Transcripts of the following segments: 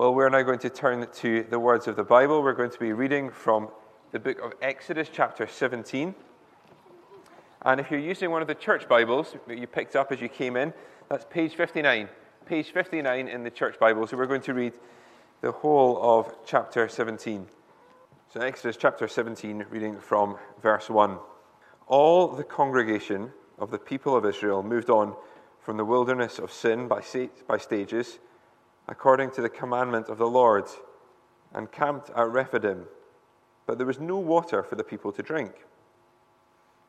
Well, we're now going to turn to the words of the Bible. We're going to be reading from the book of Exodus, chapter 17. And if you're using one of the church Bibles that you picked up as you came in, that's page 59. Page 59 in the church Bible. So we're going to read the whole of chapter 17. So, Exodus chapter 17, reading from verse 1. All the congregation of the people of Israel moved on from the wilderness of sin by, by stages, according to the commandment of the Lord, and camped at Rephidim. But there was no water for the people to drink.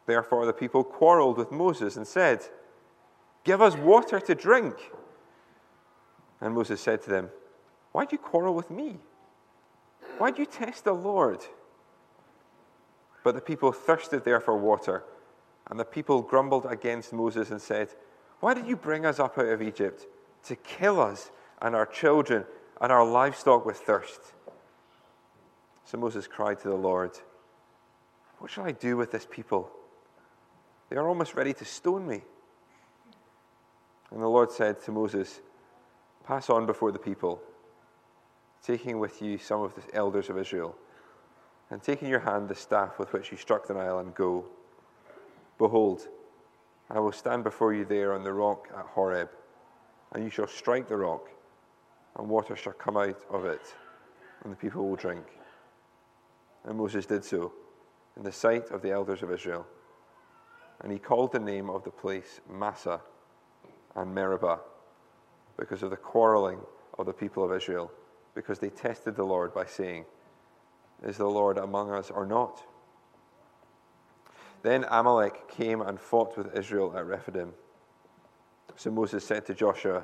Therefore, the people quarreled with Moses and said, Give us water to drink. And Moses said to them, Why do you quarrel with me? Why do you test the Lord? But the people thirsted there for water, and the people grumbled against Moses and said, Why did you bring us up out of Egypt to kill us and our children and our livestock with thirst? So Moses cried to the Lord, What shall I do with this people? They are almost ready to stone me. And the Lord said to Moses, Pass on before the people taking with you some of the elders of Israel, and taking in your hand the staff with which you struck the Nile, and go. Behold, I will stand before you there on the rock at Horeb, and you shall strike the rock, and water shall come out of it, and the people will drink. And Moses did so in the sight of the elders of Israel. And he called the name of the place Massah and Meribah because of the quarreling of the people of Israel because they tested the Lord by saying, Is the Lord among us or not? Then Amalek came and fought with Israel at Rephidim. So Moses said to Joshua,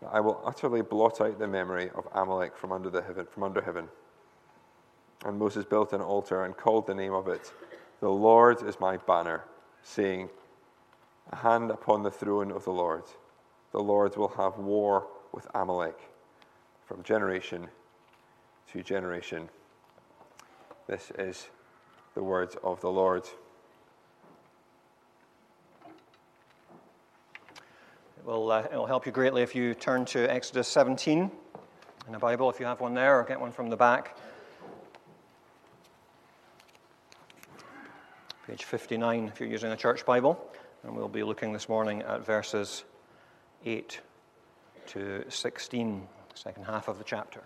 That I will utterly blot out the memory of Amalek from under, the heaven, from under heaven. And Moses built an altar and called the name of it, The Lord is my banner, saying, A hand upon the throne of the Lord. The Lord will have war with Amalek from generation to generation. This is the words of the Lord. Will, uh, it will help you greatly if you turn to Exodus 17 in the Bible, if you have one there, or get one from the back. Page 59 if you're using a church Bible. And we'll be looking this morning at verses 8 to 16 second half of the chapter.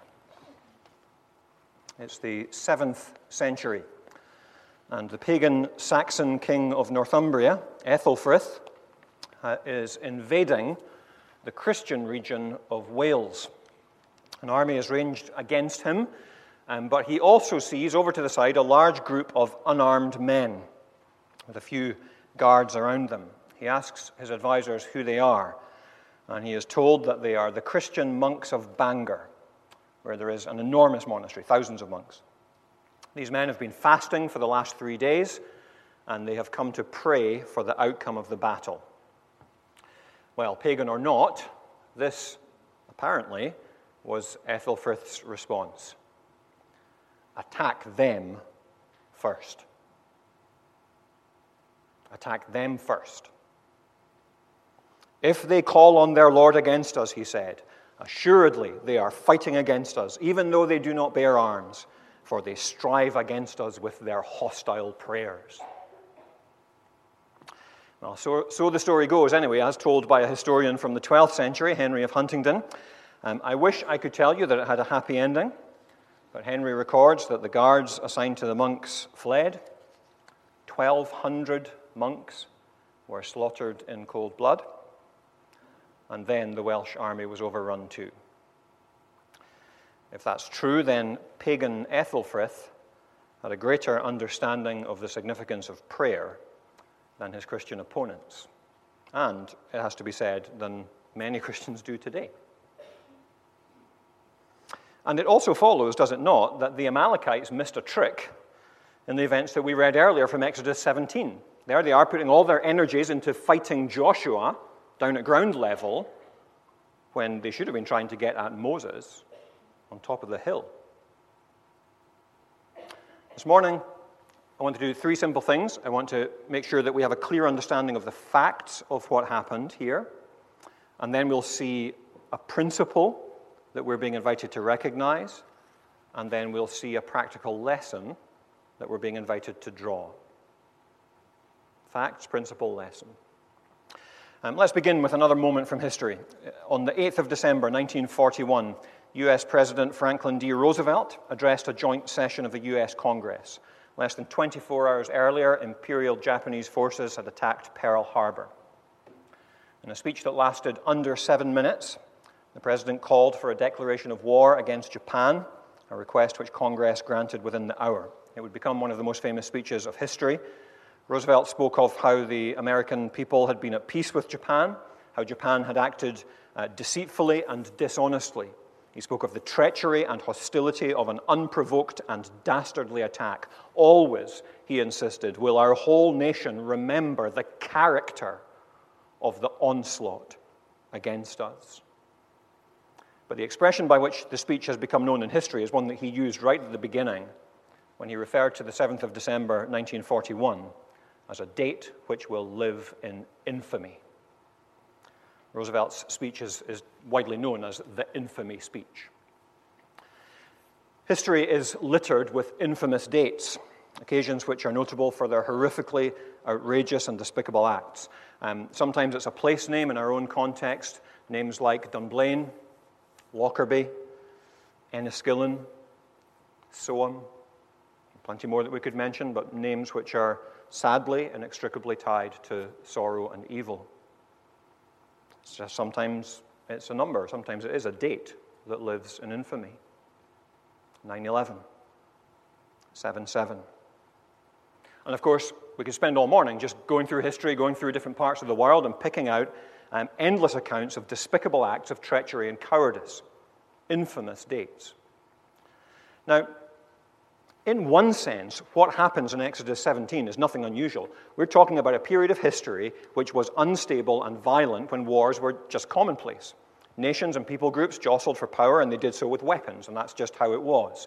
It's the seventh century, and the pagan Saxon king of Northumbria, Ethelfrith, uh, is invading the Christian region of Wales. An army is ranged against him, um, but he also sees over to the side a large group of unarmed men with a few guards around them. He asks his advisors who they are, and he is told that they are the Christian monks of Bangor, where there is an enormous monastery, thousands of monks. These men have been fasting for the last three days, and they have come to pray for the outcome of the battle. Well, pagan or not, this apparently was Ethelfrith's response attack them first. Attack them first. If they call on their Lord against us, he said, assuredly they are fighting against us, even though they do not bear arms, for they strive against us with their hostile prayers. Well, so, so the story goes, anyway, as told by a historian from the 12th century, Henry of Huntingdon. Um, I wish I could tell you that it had a happy ending, but Henry records that the guards assigned to the monks fled. 1,200 monks were slaughtered in cold blood, and then the Welsh army was overrun too. If that's true, then pagan Ethelfrith had a greater understanding of the significance of prayer than his Christian opponents, and, it has to be said, than many Christians do today. And it also follows, does it not, that the Amalekites missed a trick in the events that we read earlier from Exodus 17. There they are putting all their energies into fighting Joshua down at ground level when they should have been trying to get at Moses on top of the hill. This morning, I want to do three simple things. I want to make sure that we have a clear understanding of the facts of what happened here, and then we'll see a principle that we're being invited to recognize, and then we'll see a practical lesson that we're being invited to draw. Facts, principle, lesson. Um, let's begin with another moment from history. On the 8th of December 1941, US President Franklin D. Roosevelt addressed a joint session of the US Congress. Less than 24 hours earlier, Imperial Japanese forces had attacked Pearl Harbor. In a speech that lasted under seven minutes, the President called for a declaration of war against Japan, a request which Congress granted within the hour. It would become one of the most famous speeches of history. Roosevelt spoke of how the American people had been at peace with Japan, how Japan had acted uh, deceitfully and dishonestly. He spoke of the treachery and hostility of an unprovoked and dastardly attack. Always, he insisted, will our whole nation remember the character of the onslaught against us. But the expression by which the speech has become known in history is one that he used right at the beginning when he referred to the 7th of December 1941 as a date which will live in infamy. Roosevelt's speech is, is widely known as the infamy speech. History is littered with infamous dates, occasions which are notable for their horrifically outrageous and despicable acts. Um, sometimes it's a place name in our own context, names like Dunblane, Lockerbie, Enniskillen, so on. Plenty more that we could mention, but names which are sadly inextricably tied to sorrow and evil. Just sometimes it's a number, sometimes it is a date that lives in infamy. 9 11, 7 7. And of course, we could spend all morning just going through history, going through different parts of the world, and picking out um, endless accounts of despicable acts of treachery and cowardice, infamous dates. Now, in one sense, what happens in Exodus 17 is nothing unusual. We're talking about a period of history which was unstable and violent when wars were just commonplace. Nations and people groups jostled for power, and they did so with weapons, and that's just how it was.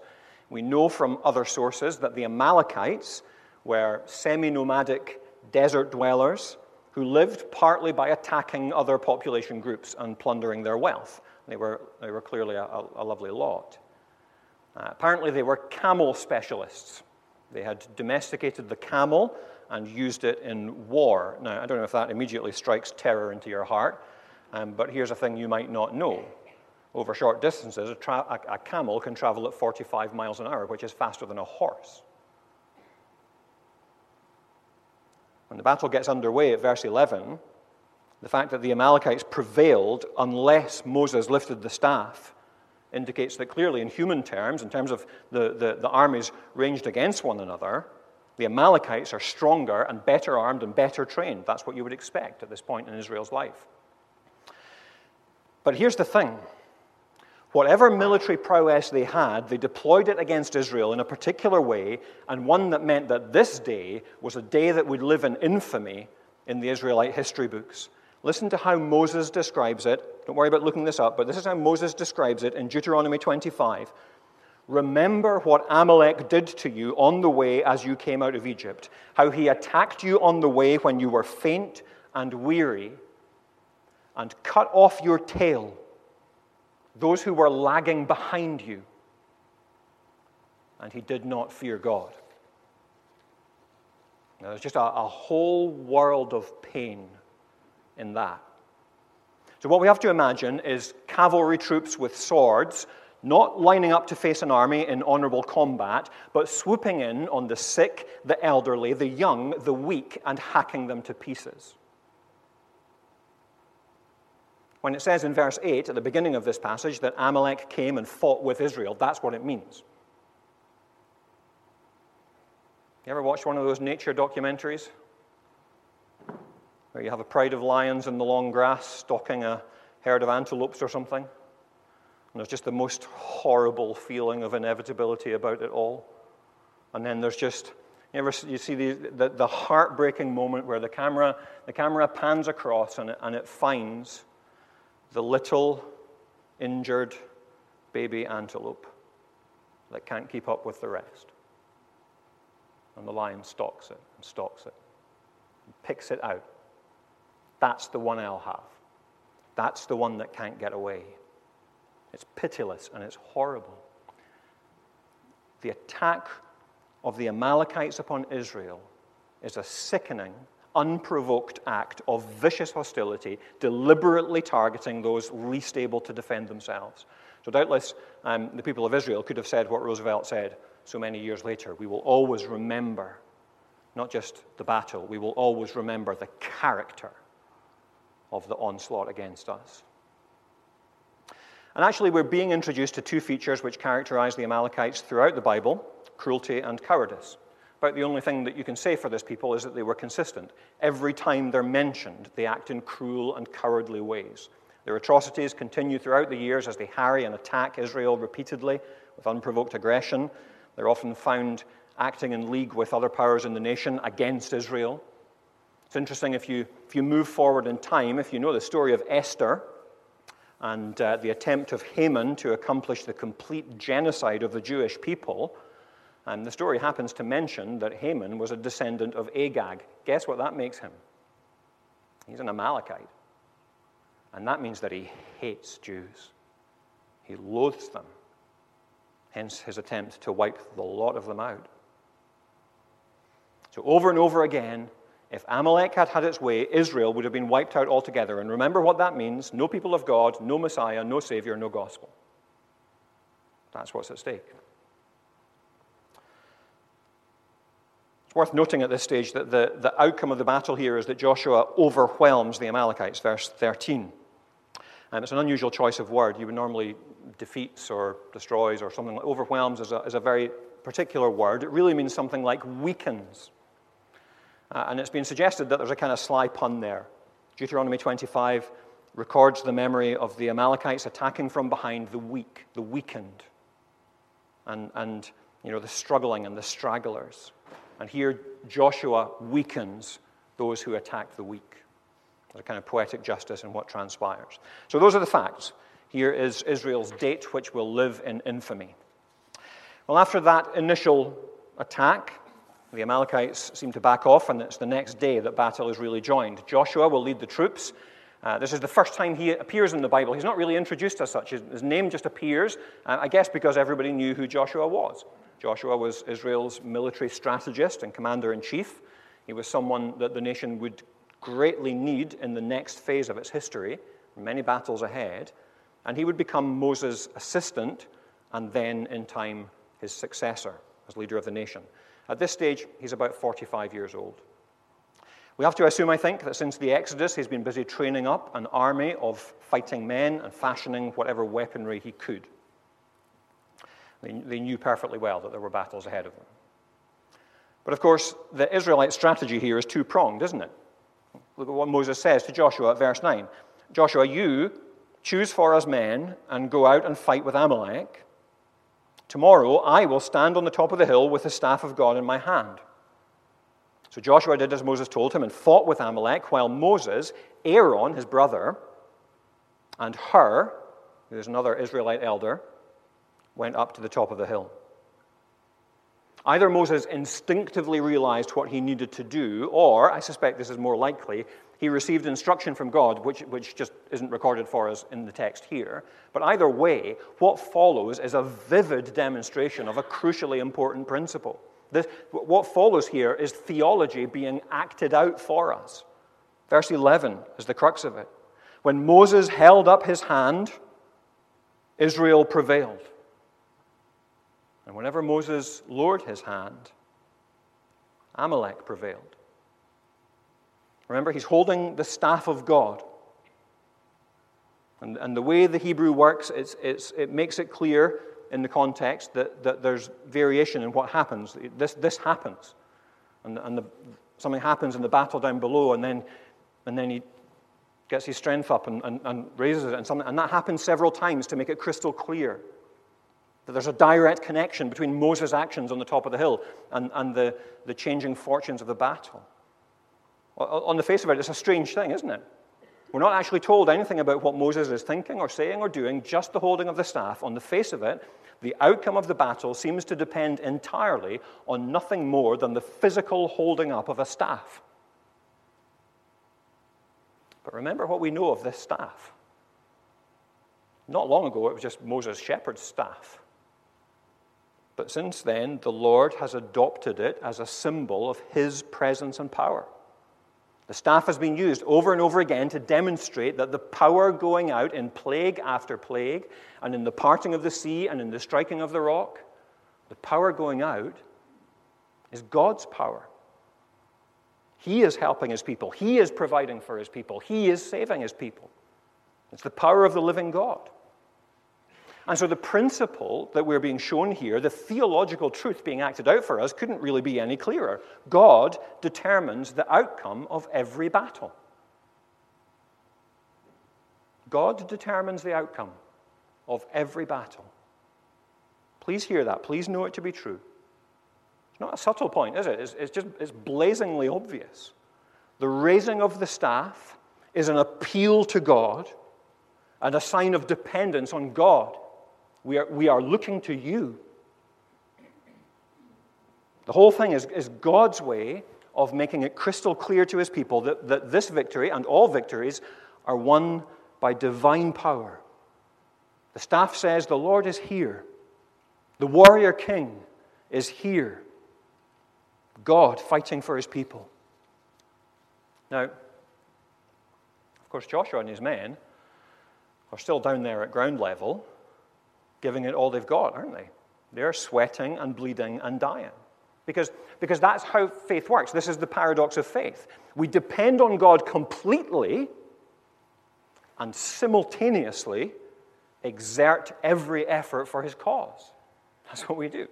We know from other sources that the Amalekites were semi nomadic desert dwellers who lived partly by attacking other population groups and plundering their wealth. They were, they were clearly a, a lovely lot. Uh, apparently, they were camel specialists. They had domesticated the camel and used it in war. Now, I don't know if that immediately strikes terror into your heart, um, but here's a thing you might not know. Over short distances, a, tra- a, a camel can travel at 45 miles an hour, which is faster than a horse. When the battle gets underway at verse 11, the fact that the Amalekites prevailed unless Moses lifted the staff indicates that clearly, in human terms, in terms of the, the, the, armies ranged against one another, the Amalekites are stronger and better armed and better trained. That's what you would expect at this point in Israel's life. But here's the thing Whatever military prowess they had, they deployed it against Israel in a particular way, and one that meant that this day was a day that would live in infamy in the Israelite history books. Listen to how Moses describes it. Don't worry about looking this up, but this is how Moses describes it in Deuteronomy 25. Remember what Amalek did to you on the way as you came out of Egypt, how he attacked you on the way when you were faint and weary, and cut off your tail those who were lagging behind you. And he did not fear God. Now, there's just a, a whole world of pain in that. So, what we have to imagine is cavalry troops with swords, not lining up to face an army in honorable combat, but swooping in on the sick, the elderly, the young, the weak, and hacking them to pieces. When it says in verse 8 at the beginning of this passage that Amalek came and fought with Israel, that's what it means. You ever watch one of those nature documentaries? Where you have a pride of lions in the long grass stalking a herd of antelopes or something. And there's just the most horrible feeling of inevitability about it all. And then there's just, you, ever, you see the, the, the heartbreaking moment where the camera, the camera pans across and it, and it finds the little injured baby antelope that can't keep up with the rest. And the lion stalks it and stalks it, and picks it out. That's the one I'll have. That's the one that can't get away. It's pitiless and it's horrible. The attack of the Amalekites upon Israel is a sickening unprovoked act of vicious hostility, deliberately targeting those least able to defend themselves. So, doubtless, um, the people of Israel could have said what Roosevelt said so many years later. We will always remember not just the battle, we will always remember the character of the onslaught against us. And actually, we're being introduced to two features which characterize the Amalekites throughout the Bible cruelty and cowardice. About the only thing that you can say for this people is that they were consistent. Every time they're mentioned, they act in cruel and cowardly ways. Their atrocities continue throughout the years as they harry and attack Israel repeatedly with unprovoked aggression. They're often found acting in league with other powers in the nation against Israel. It's interesting if you, if you move forward in time, if you know the story of Esther and uh, the attempt of Haman to accomplish the complete genocide of the Jewish people, and the story happens to mention that Haman was a descendant of Agag. Guess what that makes him? He's an Amalekite. And that means that he hates Jews, he loathes them. Hence his attempt to wipe the lot of them out. So, over and over again, if Amalek had had its way, Israel would have been wiped out altogether. And remember what that means no people of God, no Messiah, no Savior, no gospel. That's what's at stake. It's worth noting at this stage that the, the outcome of the battle here is that Joshua overwhelms the Amalekites, verse 13. And it's an unusual choice of word. You would normally defeats or destroys or something like overwhelms is a, is a very particular word. It really means something like weakens. Uh, and it's been suggested that there's a kind of sly pun there. Deuteronomy 25 records the memory of the Amalekites attacking from behind the weak, the weakened, and, and you know, the struggling and the stragglers. And here Joshua weakens those who attack the weak. There's a kind of poetic justice in what transpires. So those are the facts. Here is Israel's date, which will live in infamy. Well, after that initial attack, the Amalekites seem to back off, and it's the next day that battle is really joined. Joshua will lead the troops. Uh, this is the first time he appears in the Bible. He's not really introduced as such. His, his name just appears, uh, I guess because everybody knew who Joshua was. Joshua was Israel's military strategist and commander in chief. He was someone that the nation would greatly need in the next phase of its history, many battles ahead. And he would become Moses' assistant and then, in time, his successor as leader of the nation. At this stage, he's about 45 years old. We have to assume, I think, that since the Exodus, he's been busy training up an army of fighting men and fashioning whatever weaponry he could. They, they knew perfectly well that there were battles ahead of them. But of course, the Israelite strategy here is two pronged, isn't it? Look at what Moses says to Joshua at verse 9 Joshua, you choose for us men and go out and fight with Amalek. Tomorrow I will stand on the top of the hill with the staff of God in my hand. So Joshua did as Moses told him and fought with Amalek, while Moses, Aaron, his brother, and Hur, who is another Israelite elder, went up to the top of the hill. Either Moses instinctively realized what he needed to do, or, I suspect this is more likely, he received instruction from God, which, which just isn't recorded for us in the text here. But either way, what follows is a vivid demonstration of a crucially important principle. This, what follows here is theology being acted out for us. Verse 11 is the crux of it. When Moses held up his hand, Israel prevailed. And whenever Moses lowered his hand, Amalek prevailed. Remember, he's holding the staff of God. And, and the way the Hebrew works, it's, it's, it makes it clear in the context that, that there's variation in what happens. This, this happens. And, and the, something happens in the battle down below, and then, and then he gets his strength up and, and, and raises it. And, something, and that happens several times to make it crystal clear that there's a direct connection between Moses' actions on the top of the hill and, and the, the changing fortunes of the battle. On the face of it, it's a strange thing, isn't it? We're not actually told anything about what Moses is thinking or saying or doing, just the holding of the staff. On the face of it, the outcome of the battle seems to depend entirely on nothing more than the physical holding up of a staff. But remember what we know of this staff. Not long ago, it was just Moses' shepherd's staff. But since then, the Lord has adopted it as a symbol of his presence and power. The staff has been used over and over again to demonstrate that the power going out in plague after plague, and in the parting of the sea and in the striking of the rock, the power going out is God's power. He is helping his people, He is providing for his people, He is saving his people. It's the power of the living God. And so the principle that we're being shown here, the theological truth being acted out for us, couldn't really be any clearer. God determines the outcome of every battle. God determines the outcome of every battle. Please hear that. Please know it to be true. It's not a subtle point, is it? It's, it's just it's blazingly obvious. The raising of the staff is an appeal to God and a sign of dependence on God we are, we are looking to you. The whole thing is, is God's way of making it crystal clear to his people that, that this victory and all victories are won by divine power. The staff says, The Lord is here. The warrior king is here. God fighting for his people. Now, of course, Joshua and his men are still down there at ground level giving it all they've got, aren't they? They're sweating and bleeding and dying. Because, because that's how faith works. This is the paradox of faith. We depend on God completely and simultaneously exert every effort for his cause. That's what we do.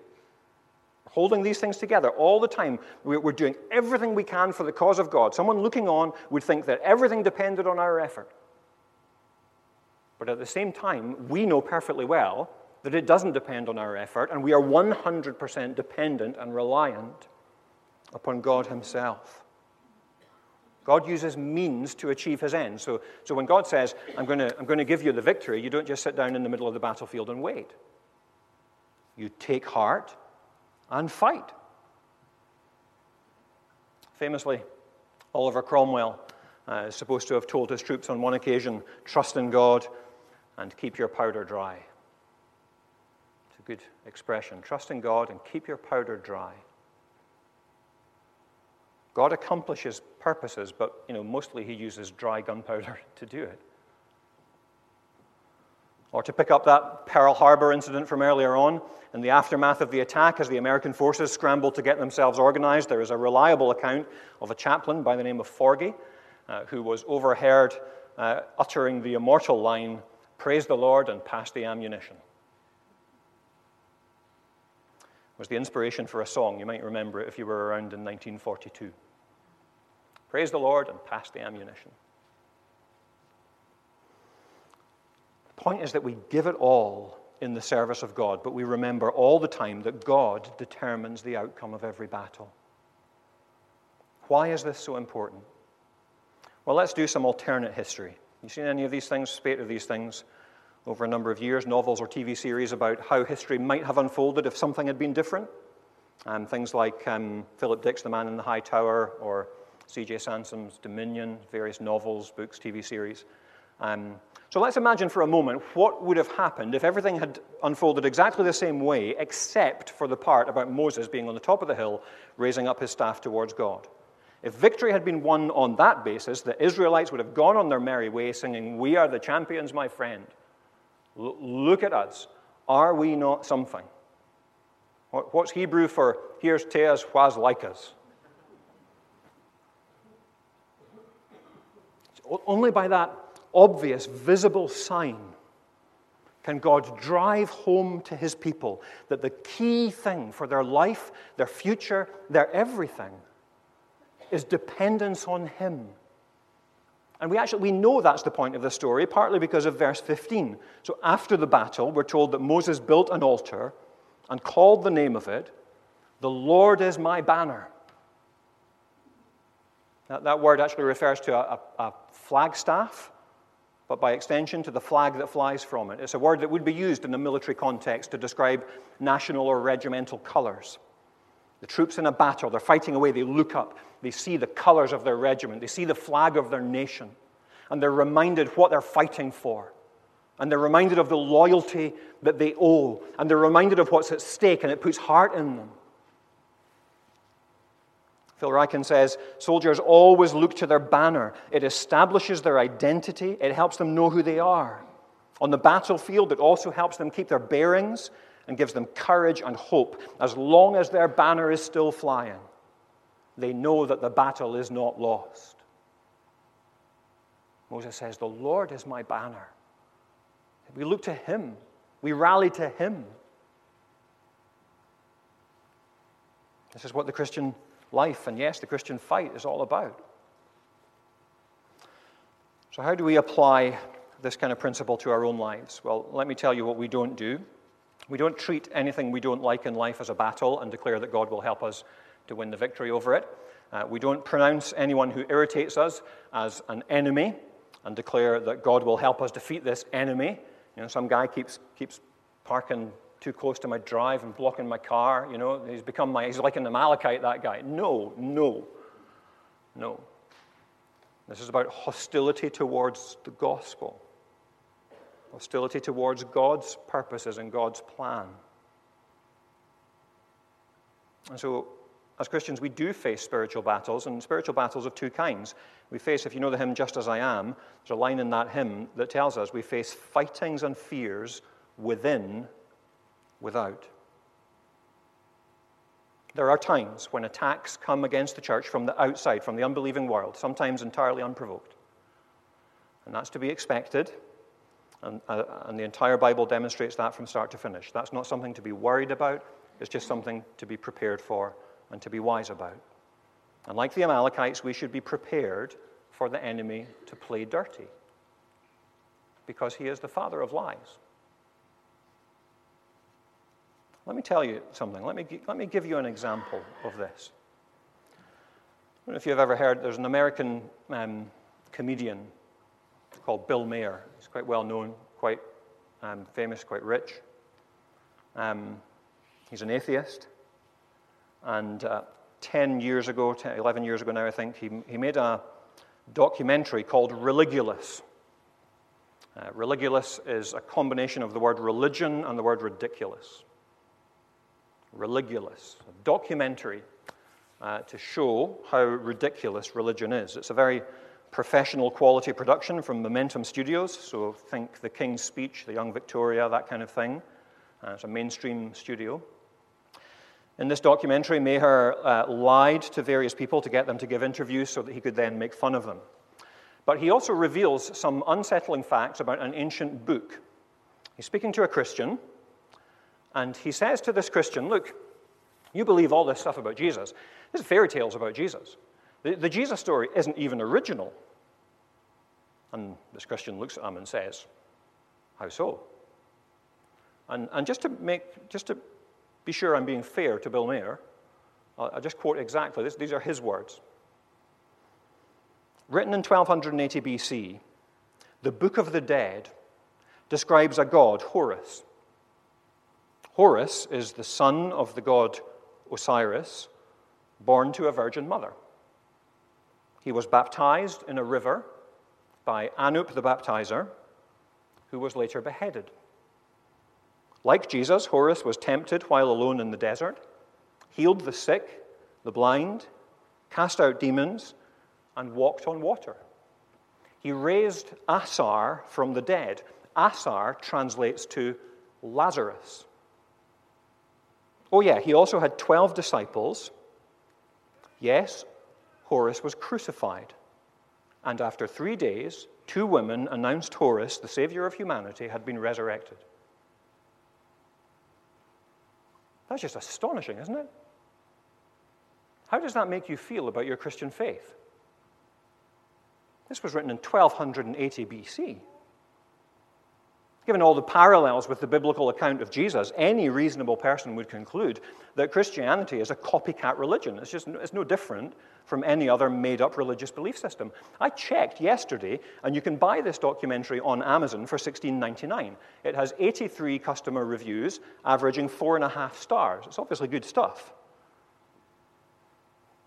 Holding these things together all the time. We're doing everything we can for the cause of God. Someone looking on would think that everything depended on our effort. But at the same time, we know perfectly well that it doesn't depend on our effort, and we are 100% dependent and reliant upon God Himself. God uses means to achieve His end. So, so when God says, I'm going, to, I'm going to give you the victory, you don't just sit down in the middle of the battlefield and wait. You take heart and fight. Famously, Oliver Cromwell uh, is supposed to have told his troops on one occasion, Trust in God and keep your powder dry good expression. Trust in God and keep your powder dry. God accomplishes purposes, but you know, mostly he uses dry gunpowder to do it. Or to pick up that Pearl Harbor incident from earlier on, in the aftermath of the attack, as the American forces scrambled to get themselves organized, there is a reliable account of a chaplain by the name of Forgy uh, who was overheard uh, uttering the immortal line, Praise the Lord and pass the ammunition was the inspiration for a song. You might remember it if you were around in 1942. Praise the Lord and pass the ammunition. The point is that we give it all in the service of God, but we remember all the time that God determines the outcome of every battle. Why is this so important? Well, let's do some alternate history. You seen any of these things, spate of these things? Over a number of years, novels or TV series about how history might have unfolded if something had been different. Um, things like um, Philip Dick's The Man in the High Tower or C.J. Sansom's Dominion, various novels, books, TV series. Um, so let's imagine for a moment what would have happened if everything had unfolded exactly the same way, except for the part about Moses being on the top of the hill, raising up his staff towards God. If victory had been won on that basis, the Israelites would have gone on their merry way singing, We are the champions, my friend. Look at us. Are we not something? What's Hebrew for here's Teas, whas like us? Only by that obvious, visible sign can God drive home to his people that the key thing for their life, their future, their everything is dependence on him. And we actually we know that's the point of the story, partly because of verse 15. So after the battle, we're told that Moses built an altar and called the name of it, The Lord is my banner. That, that word actually refers to a, a, a flagstaff but by extension to the flag that flies from it. It's a word that would be used in a military context to describe national or regimental colors. The troops in a battle, they're fighting away, they look up, they see the colors of their regiment, they see the flag of their nation, and they're reminded what they're fighting for. And they're reminded of the loyalty that they owe, and they're reminded of what's at stake, and it puts heart in them. Phil Ryken says soldiers always look to their banner. It establishes their identity, it helps them know who they are. On the battlefield, it also helps them keep their bearings and gives them courage and hope as long as their banner is still flying. They know that the battle is not lost. Moses says, The Lord is my banner. We look to Him, we rally to Him. This is what the Christian life and, yes, the Christian fight is all about. So, how do we apply this kind of principle to our own lives? Well, let me tell you what we don't do. We don't treat anything we don't like in life as a battle and declare that God will help us to win the victory over it. Uh, we don't pronounce anyone who irritates us as an enemy and declare that God will help us defeat this enemy. You know, some guy keeps, keeps parking too close to my drive and blocking my car. You know, he's become my, he's like an Amalekite, that guy. No, no, no. This is about hostility towards the gospel, hostility towards God's purposes and God's plan. And so, as Christians, we do face spiritual battles, and spiritual battles of two kinds. We face, if you know the hymn Just As I Am, there's a line in that hymn that tells us we face fightings and fears within without. There are times when attacks come against the church from the outside, from the unbelieving world, sometimes entirely unprovoked. And that's to be expected. And, uh, and, the entire Bible demonstrates that from start to finish. That's not something to be worried about, it's just something to be prepared for and to be wise about. And like the Amalekites, we should be prepared for the enemy to play dirty because he is the father of lies. Let me tell you something. Let me, let me give you an example of this. I don't know if you've ever heard, there's an American um, comedian called Bill Maher. He's quite well known, quite um, famous, quite rich. Um, he's an atheist. And uh, 10 years ago, 10, 11 years ago now, I think, he, he made a documentary called Religulous. Uh, religulous is a combination of the word religion and the word ridiculous. Religulous, a documentary uh, to show how ridiculous religion is. It's a very professional quality production from Momentum Studios, so think The King's Speech, The Young Victoria, that kind of thing. Uh, it's a mainstream studio. In this documentary, Maher uh, lied to various people to get them to give interviews so that he could then make fun of them. But he also reveals some unsettling facts about an ancient book. He's speaking to a Christian and he says to this Christian, Look, you believe all this stuff about Jesus. This is fairy tales about Jesus. The, the Jesus story isn't even original. And this Christian looks at him and says, How so? And, and just to make, just to be sure I'm being fair to Bill Maher, I'll, I'll just quote exactly this. These are his words. Written in 1280 BC, the Book of the Dead describes a god, Horus, Horus is the son of the god Osiris, born to a virgin mother. He was baptized in a river by Anup the baptizer, who was later beheaded. Like Jesus, Horus was tempted while alone in the desert, healed the sick, the blind, cast out demons, and walked on water. He raised Asar from the dead. Asar translates to Lazarus. Oh, yeah, he also had 12 disciples. Yes, Horus was crucified. And after three days, two women announced Horus, the savior of humanity, had been resurrected. That's just astonishing, isn't it? How does that make you feel about your Christian faith? This was written in 1280 BC. Given all the parallels with the biblical account of Jesus, any reasonable person would conclude that Christianity is a copycat religion. It's just it's no different from any other made up religious belief system. I checked yesterday, and you can buy this documentary on Amazon for $16.99. It has 83 customer reviews, averaging four and a half stars. It's obviously good stuff.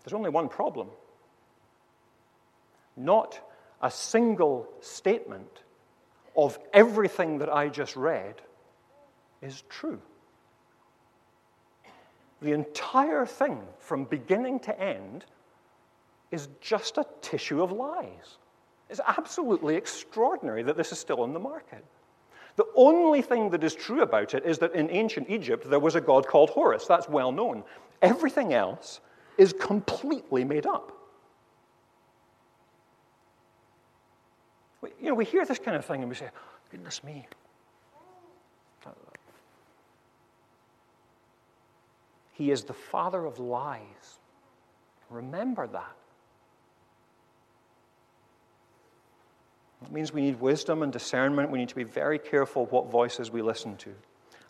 There's only one problem. Not a single statement of everything that I just read is true. The entire thing, from beginning to end, is just a tissue of lies. It's absolutely extraordinary that this is still on the market. The only thing that is true about it is that in ancient Egypt there was a god called Horus. That's well known. Everything else is completely made up. You know, we hear this kind of thing and we say, goodness me. He is the father of lies. Remember that. It means we need wisdom and discernment. We need to be very careful what voices we listen to.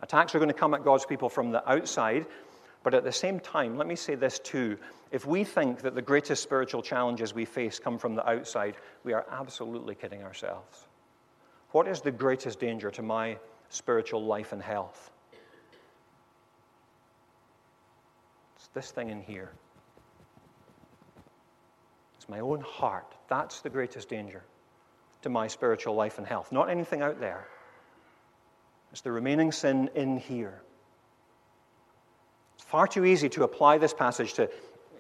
Attacks are going to come at God's people from the outside, but at the same time, let me say this too. If we think that the greatest spiritual challenges we face come from the outside, we are absolutely kidding ourselves. What is the greatest danger to my spiritual life and health? It's this thing in here. It's my own heart. That's the greatest danger to my spiritual life and health, not anything out there. It's the remaining sin in here. Far too easy to apply this passage to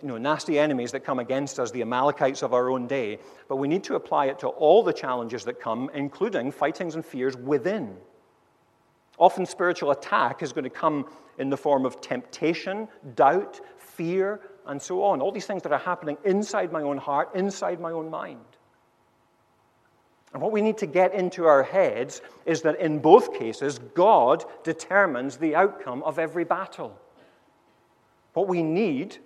you know, nasty enemies that come against us, the Amalekites of our own day, but we need to apply it to all the challenges that come, including fightings and fears within. Often, spiritual attack is going to come in the form of temptation, doubt, fear, and so on. All these things that are happening inside my own heart, inside my own mind. And what we need to get into our heads is that in both cases, God determines the outcome of every battle. What we need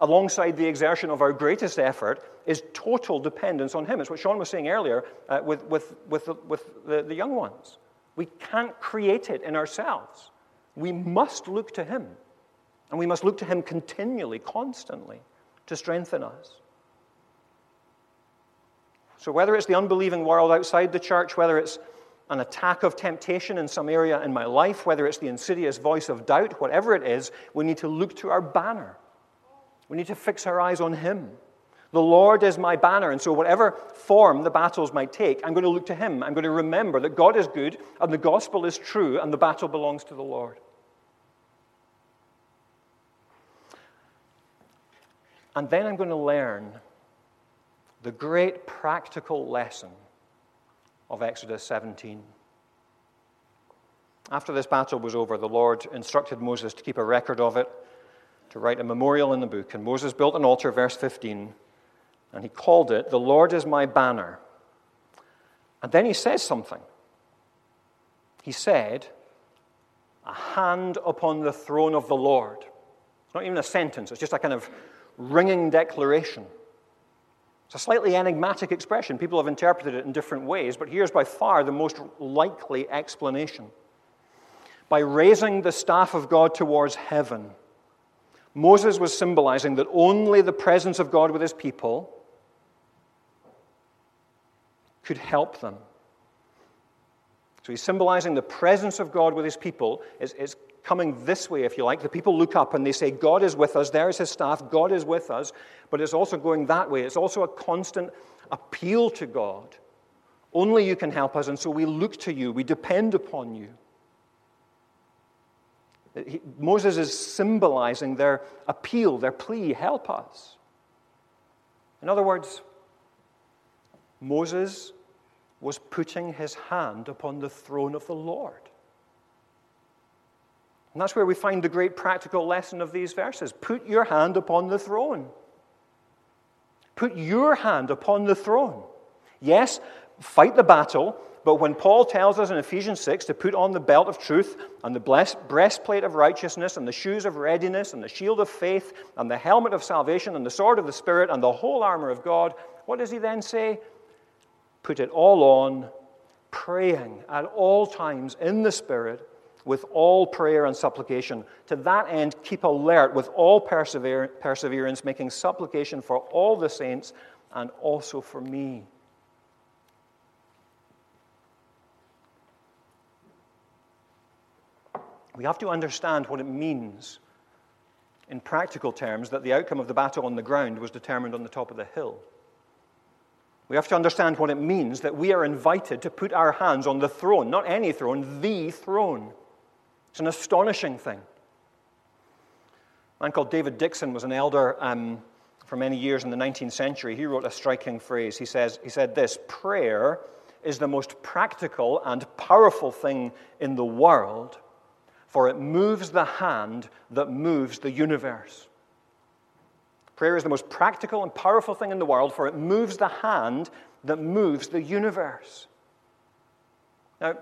alongside the exertion of our greatest effort, is total dependence on Him. It's what Sean was saying earlier uh, with, with, with, the, with the, the young ones. We can't create it in ourselves. We must look to Him. And we must look to Him continually, constantly, to strengthen us. So, whether it's the unbelieving world outside the church, whether it's an attack of temptation in some area in my life, whether it's the insidious voice of doubt, whatever it is, we need to look to our banner we need to fix our eyes on Him. The Lord is my banner, and so whatever form the battles might take, I'm going to look to Him. I'm going to remember that God is good, and the gospel is true, and the battle belongs to the Lord. And then I'm going to learn the great practical lesson of Exodus 17. After this battle was over, the Lord instructed Moses to keep a record of it to write a memorial in the book. And Moses built an altar, verse 15, and he called it, The Lord is my banner. And then he says something. He said, A hand upon the throne of the Lord. Not even a sentence, it's just a kind of ringing declaration. It's a slightly enigmatic expression. People have interpreted it in different ways, but here's by far the most likely explanation. By raising the staff of God towards heaven, Moses was symbolizing that only the presence of God with his people could help them. So he's symbolizing the presence of God with his people is, is coming this way, if you like. The people look up and they say, God is with us. There is his staff. God is with us. But it's also going that way. It's also a constant appeal to God. Only you can help us, and so we look to you. We depend upon you. He, Moses is symbolizing their appeal, their plea help us. In other words, Moses was putting his hand upon the throne of the Lord. And that's where we find the great practical lesson of these verses. Put your hand upon the throne. Put your hand upon the throne. Yes, fight the battle, but when Paul tells us in Ephesians 6 to put on the belt of truth and the breastplate of righteousness and the shoes of readiness and the shield of faith and the helmet of salvation and the sword of the Spirit and the whole armor of God, what does he then say? Put it all on, praying at all times in the Spirit with all prayer and supplication. To that end, keep alert with all persever- perseverance, making supplication for all the saints and also for me. We have to understand what it means in practical terms that the outcome of the battle on the ground was determined on the top of the hill. We have to understand what it means that we are invited to put our hands on the throne, not any throne, the throne. It's an astonishing thing. A man called David Dixon was an elder um, for many years in the 19th century. He wrote a striking phrase. He, says, he said this Prayer is the most practical and powerful thing in the world, for it moves the hand that moves the universe. Prayer is the most practical and powerful thing in the world, for it moves the hand that moves the universe. Now,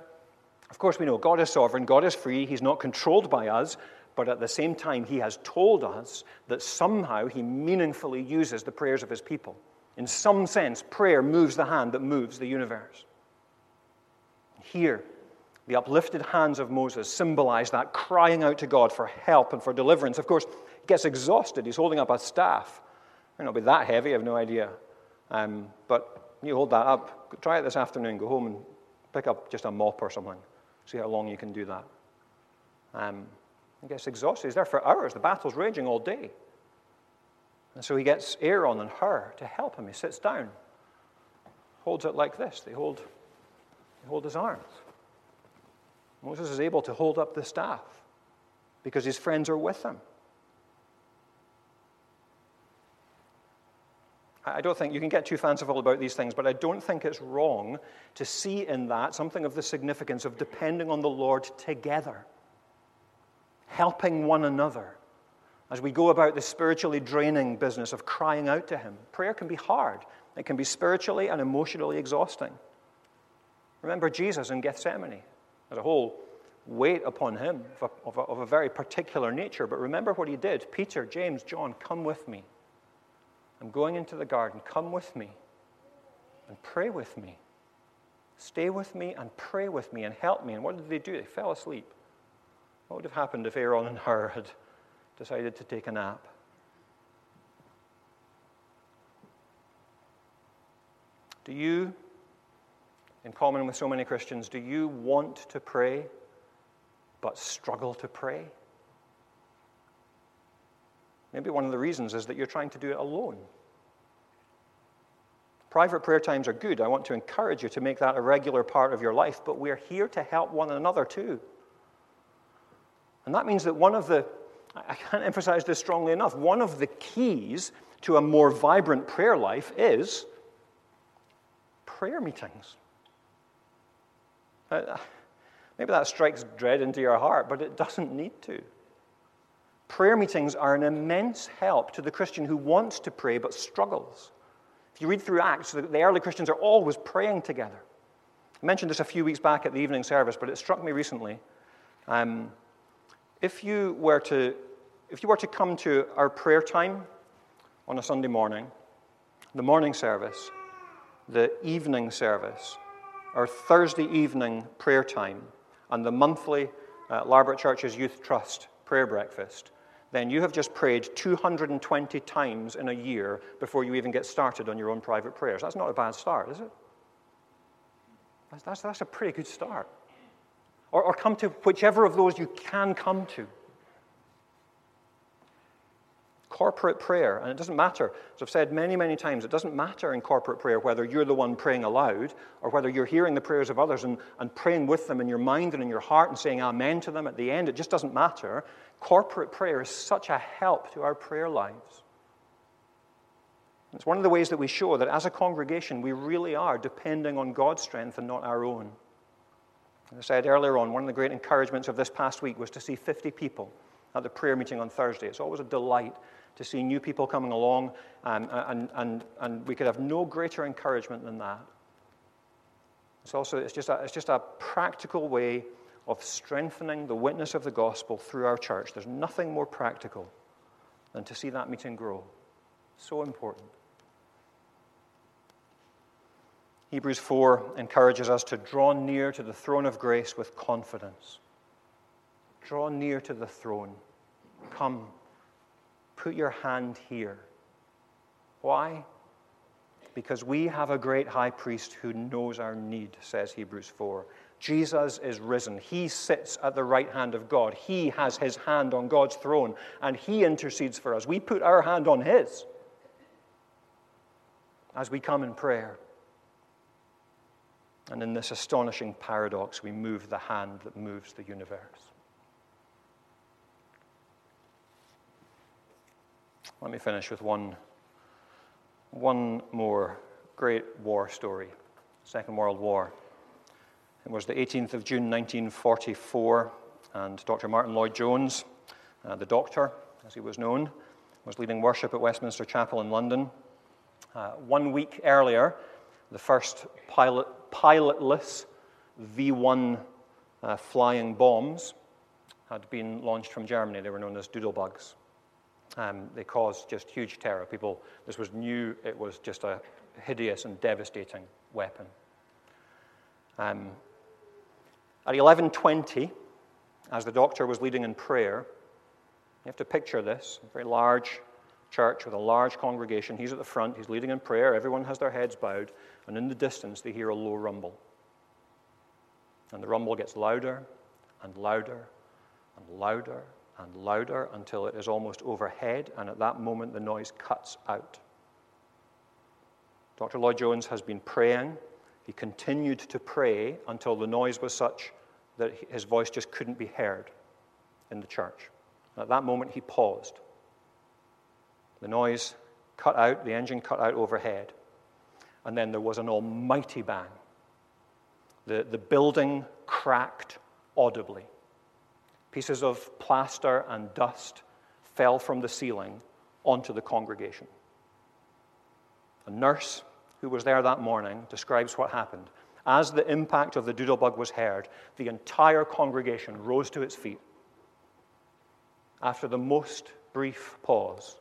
of course, we know God is sovereign, God is free, He's not controlled by us, but at the same time, He has told us that somehow He meaningfully uses the prayers of His people. In some sense, prayer moves the hand that moves the universe. Here, the uplifted hands of Moses symbolize that crying out to God for help and for deliverance. Of course, he gets exhausted. He's holding up a staff. It might not be that heavy, I have no idea. Um, but you hold that up. Try it this afternoon. Go home and pick up just a mop or something. See how long you can do that. Um, he gets exhausted. He's there for hours. The battle's raging all day. And so he gets Aaron and Hur to help him. He sits down, holds it like this. They hold, they hold his arms. Moses is able to hold up the staff because his friends are with him. I don't think you can get too fanciful about these things, but I don't think it's wrong to see in that something of the significance of depending on the Lord together, helping one another as we go about the spiritually draining business of crying out to Him. Prayer can be hard, it can be spiritually and emotionally exhausting. Remember Jesus in Gethsemane. There's a whole weight upon him of a, of a, of a very particular nature, but remember what he did. Peter, James, John, come with me. I'm going into the garden. Come with me and pray with me. Stay with me and pray with me and help me. And what did they do? They fell asleep. What would have happened if Aaron and Hur had decided to take a nap? Do you, in common with so many Christians, do you want to pray but struggle to pray? Maybe one of the reasons is that you're trying to do it alone. Private prayer times are good. I want to encourage you to make that a regular part of your life, but we're here to help one another too. And that means that one of the, I can't emphasize this strongly enough, one of the keys to a more vibrant prayer life is prayer meetings. Uh, maybe that strikes dread into your heart, but it doesn't need to. Prayer meetings are an immense help to the Christian who wants to pray but struggles. If you read through Acts, the early Christians are always praying together. I mentioned this a few weeks back at the evening service, but it struck me recently. Um, if, you were to, if you were to come to our prayer time on a Sunday morning, the morning service, the evening service, our Thursday evening prayer time, and the monthly uh, Larbert Church's Youth Trust prayer breakfast, then you have just prayed 220 times in a year before you even get started on your own private prayers. That's not a bad start, is it? That's, that's, that's a pretty good start. Or, or come to whichever of those you can come to. Corporate prayer, and it doesn't matter, as I've said many, many times, it doesn't matter in corporate prayer whether you're the one praying aloud or whether you're hearing the prayers of others and, and praying with them in your mind and in your heart and saying amen to them at the end. It just doesn't matter corporate prayer is such a help to our prayer lives. It's one of the ways that we show that as a congregation, we really are depending on God's strength and not our own. As I said earlier on, one of the great encouragements of this past week was to see 50 people at the prayer meeting on Thursday. It's always a delight to see new people coming along, um, and, and, and, and we could have no greater encouragement than that. It's also it's just, a, it's just a practical way of strengthening the witness of the gospel through our church. There's nothing more practical than to see that meeting grow. So important. Hebrews 4 encourages us to draw near to the throne of grace with confidence. Draw near to the throne. Come, put your hand here. Why? Because we have a great high priest who knows our need, says Hebrews 4. Jesus is risen. He sits at the right hand of God. He has his hand on God's throne, and he intercedes for us. We put our hand on his as we come in prayer. And in this astonishing paradox, we move the hand that moves the universe. Let me finish with one, one more great war story Second World War. It was the 18th of June 1944, and Dr. Martyn Lloyd-Jones, uh, the doctor, as he was known, was leading worship at Westminster Chapel in London. Uh, one week earlier, the first pilot, pilotless V 1 uh, flying bombs had been launched from Germany. They were known as doodlebugs. Um, they caused just huge terror. People, this was new, it was just a hideous and devastating weapon. Um, at 11:20, as the doctor was leading in prayer, you have to picture this: a very large church with a large congregation. He's at the front, he's leading in prayer, everyone has their heads bowed, and in the distance they hear a low rumble. And the rumble gets louder and louder and louder and louder until it is almost overhead, and at that moment the noise cuts out. Dr. Lloyd-Jones has been praying. He continued to pray until the noise was such that his voice just couldn't be heard in the church. At that moment, he paused. The noise cut out, the engine cut out overhead. And then there was an almighty bang. The, the building cracked audibly. Pieces of plaster and dust fell from the ceiling onto the congregation. A nurse who was there that morning describes what happened. As the impact of the doodlebug was heard, the entire congregation rose to its feet. After the most brief pause,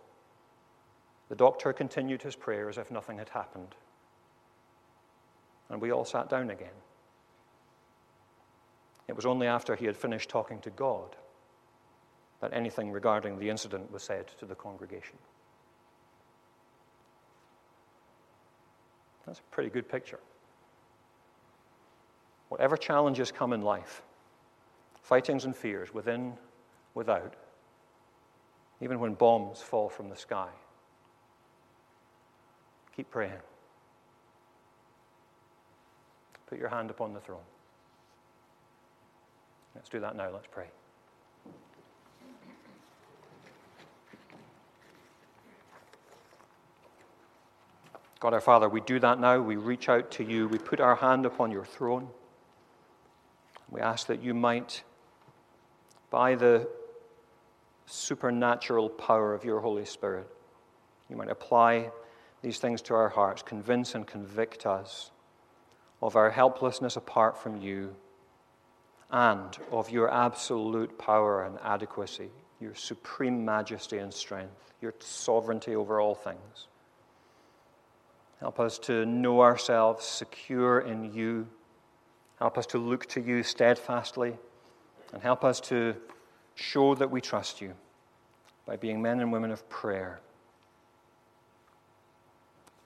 the doctor continued his prayer as if nothing had happened. And we all sat down again. It was only after he had finished talking to God that anything regarding the incident was said to the congregation. That's a pretty good picture. Whatever challenges come in life, fightings and fears within, without, even when bombs fall from the sky, Keep praying. Put your hand upon the throne. Let's do that now. Let's pray. God our Father, we do that now. We reach out to you. We put our hand upon your throne. We ask that you might, by the supernatural power of your Holy Spirit, you might apply these things to our hearts, convince and convict us of our helplessness apart from you and of your absolute power and adequacy, your supreme majesty and strength, your sovereignty over all things. Help us to know ourselves secure in you. Help us to look to you steadfastly. And help us to show that we trust you by being men and women of prayer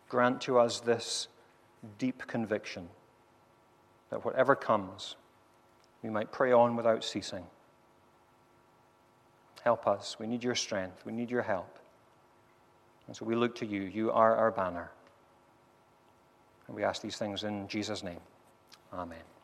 grant to us this deep conviction that whatever comes, we might pray on without ceasing. Help us. We need your strength. We need your help. And so we look to you. You are our banner. And we ask these things in Jesus' name. Amen.